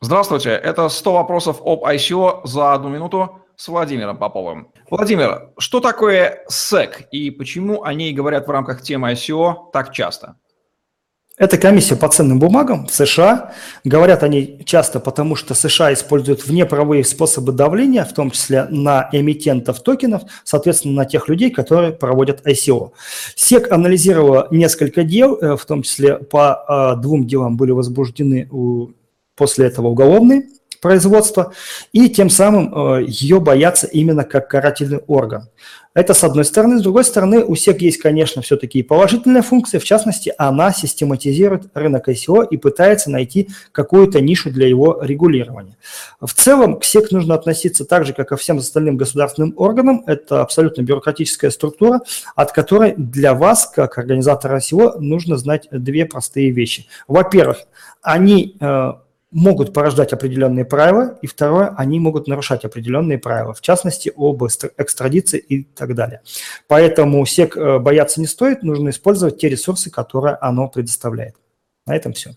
Здравствуйте, это 100 вопросов об ICO за одну минуту с Владимиром Поповым. Владимир, что такое SEC и почему о ней говорят в рамках темы ICO так часто? Это комиссия по ценным бумагам в США. Говорят они часто, потому что США используют внеправые способы давления, в том числе на эмитентов токенов, соответственно, на тех людей, которые проводят ICO. СЕК анализировала несколько дел, э, в том числе по э, двум делам были возбуждены у после этого уголовные производства, и тем самым э, ее боятся именно как карательный орган. Это с одной стороны. С другой стороны, у SEC есть, конечно, все-таки и положительная функция. В частности, она систематизирует рынок ICO и пытается найти какую-то нишу для его регулирования. В целом, к SEC нужно относиться так же, как и всем остальным государственным органам. Это абсолютно бюрократическая структура, от которой для вас, как организатора ICO, нужно знать две простые вещи. Во-первых, они э, могут порождать определенные правила, и второе, они могут нарушать определенные правила, в частности, об экстрадиции и так далее. Поэтому СЕК э, бояться не стоит, нужно использовать те ресурсы, которые оно предоставляет. На этом все.